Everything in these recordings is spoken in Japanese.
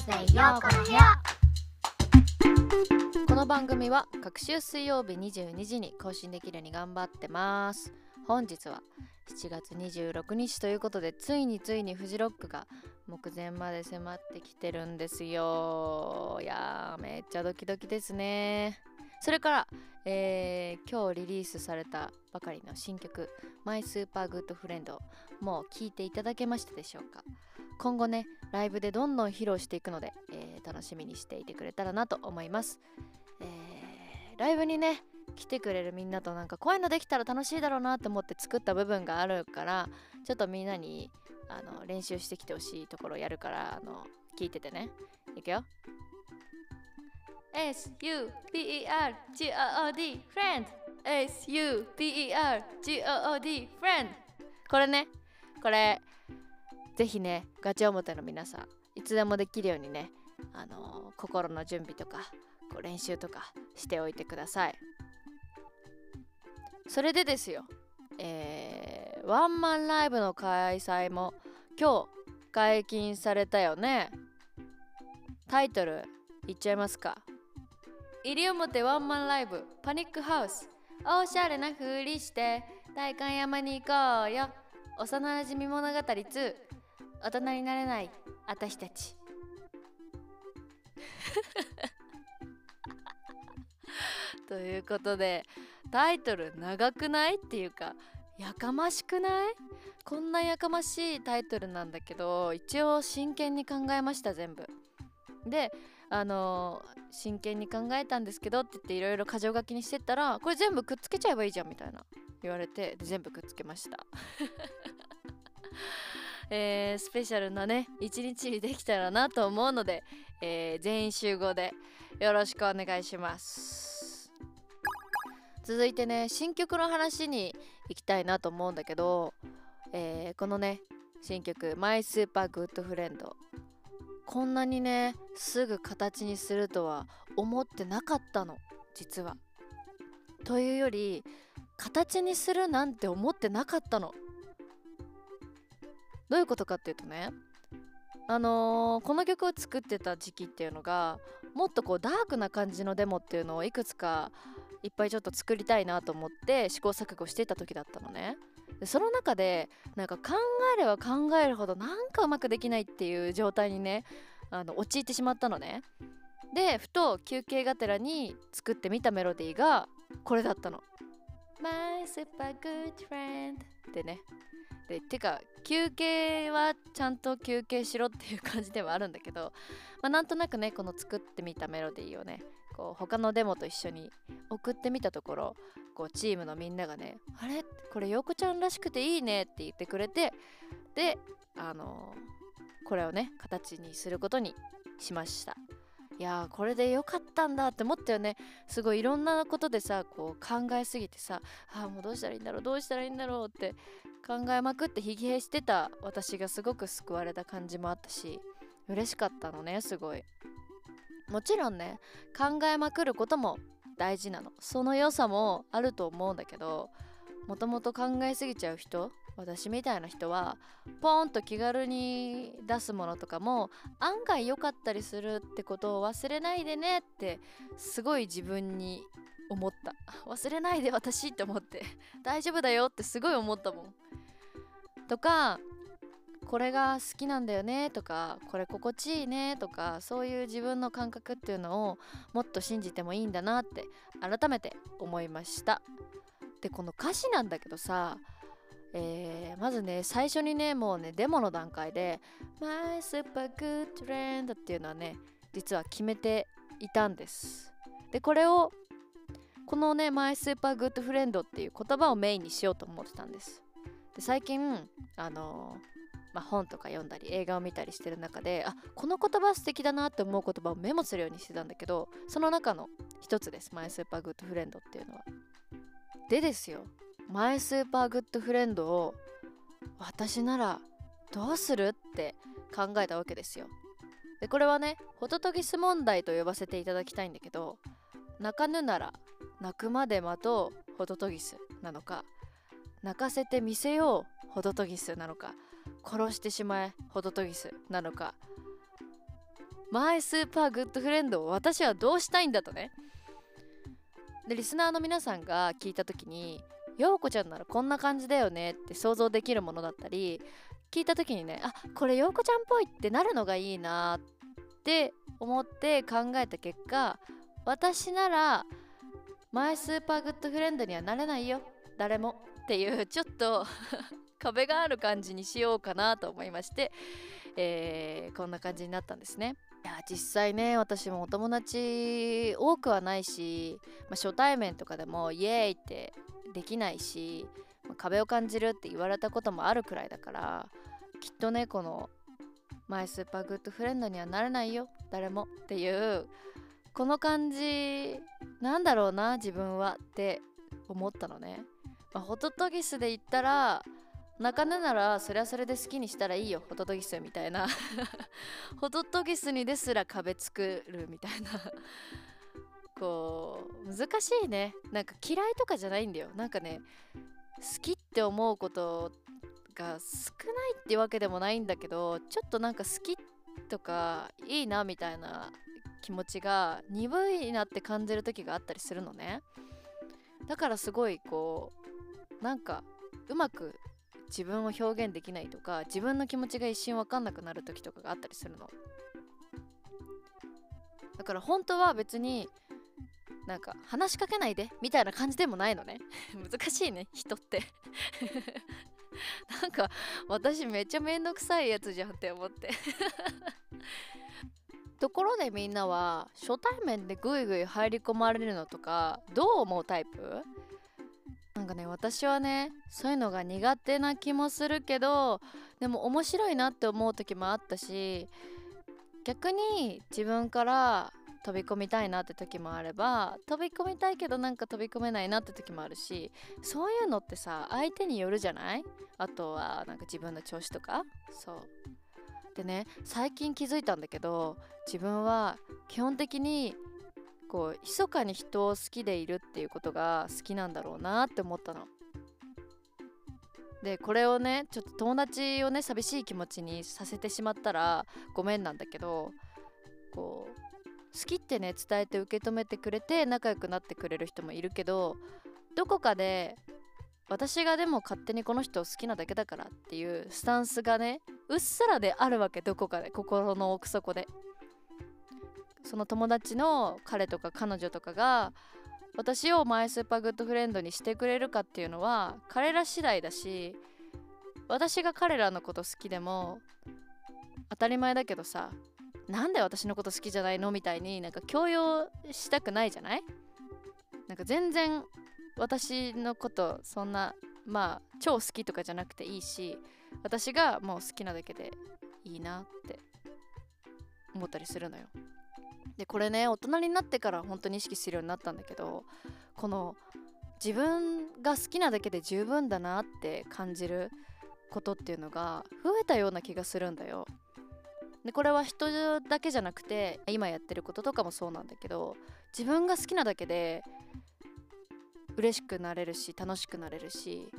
ズデーようこの部屋この番組は各週水曜日22時に更新できるように頑張ってます。本日は7月26日ということでついについにフジロックが目前まで迫ってきてるんですよ。いやーめっちゃドキドキですね。それから、えー今日リリースされたばかりの新曲「マイスーパーグッドフレンドもう聴いていただけましたでしょうか。今後ねライブでどんどん披露していくので、えー楽しみにしていてくれたらなと思います、えーライブにね来てくれるみんなとなんかこういうのできたら楽しいだろうなと思って作った部分があるからちょっとみんなにあの練習してきてほしいところをやるからあの聞いててね。いくよ。S-U-P-E-R-G-O-O-D friend. S-U-P-E-R-G-O-O-D friend. これね。これぜひねガチ表の皆さんいつでもできるようにねあの心の準備とかこう練習とかしておいてください。それでですよ。えーワンマンライブの開催も今日解禁されたよね。タイトル言っちゃいますか。西表ワンマンライブパニックハウス。おしゃれなふりして代官山に行こうよ。幼なじみ物語2大人になれない私たち。ということでタイトル長くないっていうかやかましくない？こんなやかましいタイトルなんだけど一応真剣に考えました全部。であの真剣に考えたんですけどって言っていろいろ箇条書きにしてったらこれ全部くっつけちゃえばいいじゃんみたいな言われて全部くっつけました。えースペシャルなね一日にできたらなと思うので、えー全員集合でよろしくお願いします。続いてね新曲の話に行きたいなと思うんだけど、えーこのね新曲「マイスーパーグッドフレンド。こんなにねすぐ形にするとは思ってなかったの実は。というより形にするなんて思ってなかったの。どういうことかっていうとねあのーこの曲を作ってた時期っていうのがもっとこうダークな感じのデモっていうのをいくつかいっぱいちょっと作りたいなと思って試行錯誤してた時だったのね。その中でなんか考えれば考えるほどなんかうまくできないっていう状態にねあの陥ってしまったのね。でふと休憩がてらに作ってみたメロディーがこれだったの。My super good friend ってね。でてか休憩はちゃんと休憩しろっていう感じではあるんだけど、まあ、なんとなくねこの作ってみたメロディーをねこう他のデモと一緒に送ってみたところこうチームのみんながね「あれ？これ陽子ちゃんらしくていいね」って言ってくれてであのーこれをね形にすることにしました。いやーこれでよかったんだって思ったよね。すごいいろんなことでさこう考えすぎてさあもうどうしたらいいんだろう？どうしたらいいんだろう？って考えまくってひげしてた私がすごく救われた感じもあったし嬉しかったのねすごい。もちろんね考えまくることも大事なの。その良さもあると思うんだけどもともと考えすぎちゃう人私みたいな人はポーンと気軽に出すものとかも案外良かったりするってことを忘れないでねってすごい自分に思った。忘れないで私って思って大丈夫だよってすごい思ったもん。とかこれが好きなんだよねとかこれ心地いいねとかそういう自分の感覚っていうのをもっと信じてもいいんだなって改めて思いました。でこの歌詞なんだけどさえーまずね最初にねもうねデモの段階で「My super good friend」っていうのはね実は決めていたんです。でこれをこのね「My super good friend」っていう言葉をメインにしようと思ってたんです。で最近あのーまあ、本とか読んだり映画を見たりしてる中であこの言葉素敵だなって思う言葉をメモするようにしてたんだけどその中の一つです「マイスーパーグッドフレンド」っていうのは。でですよマイスーパーグッドフレンドを私ならどうするって考えたわけですよ。でこれはねホトトギス問題と呼ばせていただきたいんだけど泣かぬなら泣くまで待とうホトトギスなのか泣かせてみせようホトトギスなのか殺してしまえホトトギスなのか。マイスーパーグッドフレンドを私はどうしたいんだとね。でリスナーの皆さんが聞いた時にようこちゃんならこんな感じだよねって想像できるものだったり聞いた時にねあこれようこちゃんっぽいってなるのがいいなって思って考えた結果私ならマイスーパーグッドフレンドにはなれないよ。誰もっていうちょっと 壁がある感じにしようかなと思いまして、えー、こんな感じになったんですね。いや実際ね私もお友達多くはないし、まあ、初対面とかでもイエーイってできないし、まあ、壁を感じるって言われたこともあるくらいだからきっとねこのマイスーパーグッドフレンドにはなれないよ誰もっていうこの感じなんだろうな自分はって思ったのね、まあ、ホトトギスで言ったら泣かぬならそれはそれで好きにしたらいいよホトトギスみたいな。ホトトギスにですら壁作るみたいな。こう難しいね。なんか嫌いとかじゃないんだよ。なんかね好きって思うことが少ないってわけでもないんだけどちょっとなんか好きとかいいなみたいな気持ちが鈍いなって感じる時があったりするのね。だからすごいこうなんかうまく自分を表現できないとか自分の気持ちが一瞬分かんなくなる時とかがあったりするの。だから本当は別になんか話しかけないでみたいな感じでもないのね。難しいね人って。なんか私めっちゃめんどくさいやつじゃんって思って。ところでみんなは初対面でグイグイ入り込まれるのとかどう思うタイプ？かね私はねそういうのが苦手な気もするけどでも面白いなって思う時もあったし逆に自分から飛び込みたいなって時もあれば飛び込みたいけどなんか飛び込めないなって時もあるしそういうのってさ相手によるじゃない？あとはなんか自分の調子とか？そう。でね最近気づいたんだけど自分は基本的にこう密かに人を好きでいるっていうことが好きなんだろうなって思ったの。でこれをねちょっと友達をね寂しい気持ちにさせてしまったらごめんなんだけどこう好きってね伝えて受け止めてくれて仲良くなってくれる人もいるけどどこかで私がでも勝手にこの人を好きなだけだからっていうスタンスがねうっすらであるわけどこかで心の奥底でその友達の彼とか彼女とかが私をマイスーパーグッドフレンドにしてくれるかっていうのは彼ら次第だし私が彼らのこと好きでも当たり前だけどさなんで私のこと好きじゃないの？みたいになんか強要したくないじゃない？なんか全然私のことそんなまあ超好きとかじゃなくていいし私がもう好きなだけでいいなって思ったりするのよ。でこれね大人になってから本当に意識するようになったんだけどこの自分が好きなだけで十分だなって感じることっていうのが増えたような気がするんだよ。でこれは人だけじゃなくて今やってることとかもそうなんだけど自分が好きなだけで嬉しくなれるし楽しくなれるし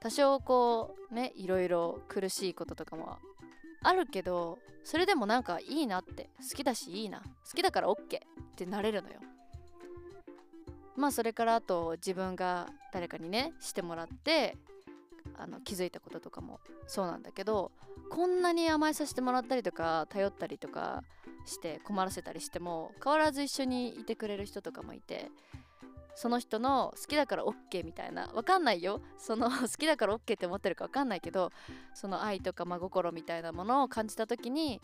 多少こうねいろいろ苦しいこととかもあるけどそれでもなんかいいなって。好きだしいいな。好きだから OK ってなれるのよ。まあそれからあと自分が誰かにねしてもらってあの気づいたこととかもそうなんだけどこんなに甘えさせてもらったりとか頼ったりとかして困らせたりしても変わらず一緒にいてくれる人とかもいてその人の好きだから OK みたいな。わかんないよ。その 好きだから OK って思ってるかわかんないけどその愛とか真心みたいなものを感じた時に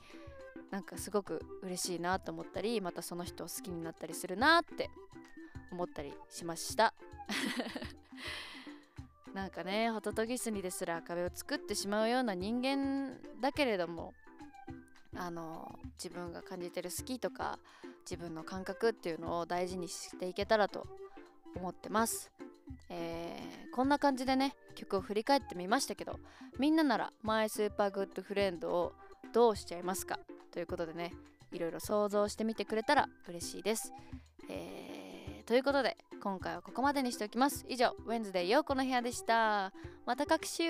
なんかすごく嬉しいなと思ったりまたその人を好きになったりするなって思ったりしました。なんかねホトトギスにですら壁を作ってしまうような人間だけれどもあの自分が感じてる好きとか自分の感覚っていうのを大事にしていけたらと思ってます。えー、こんな感じでね曲を振り返ってみましたけどみんなならマイスーパーグッドフレンドをどうしちゃいますか？ということでねいろいろ想像してみてくれたら嬉しいです。えー、ということで今回はここまでにしておきます。以上、ウェンズデーようこの部屋でした。また各週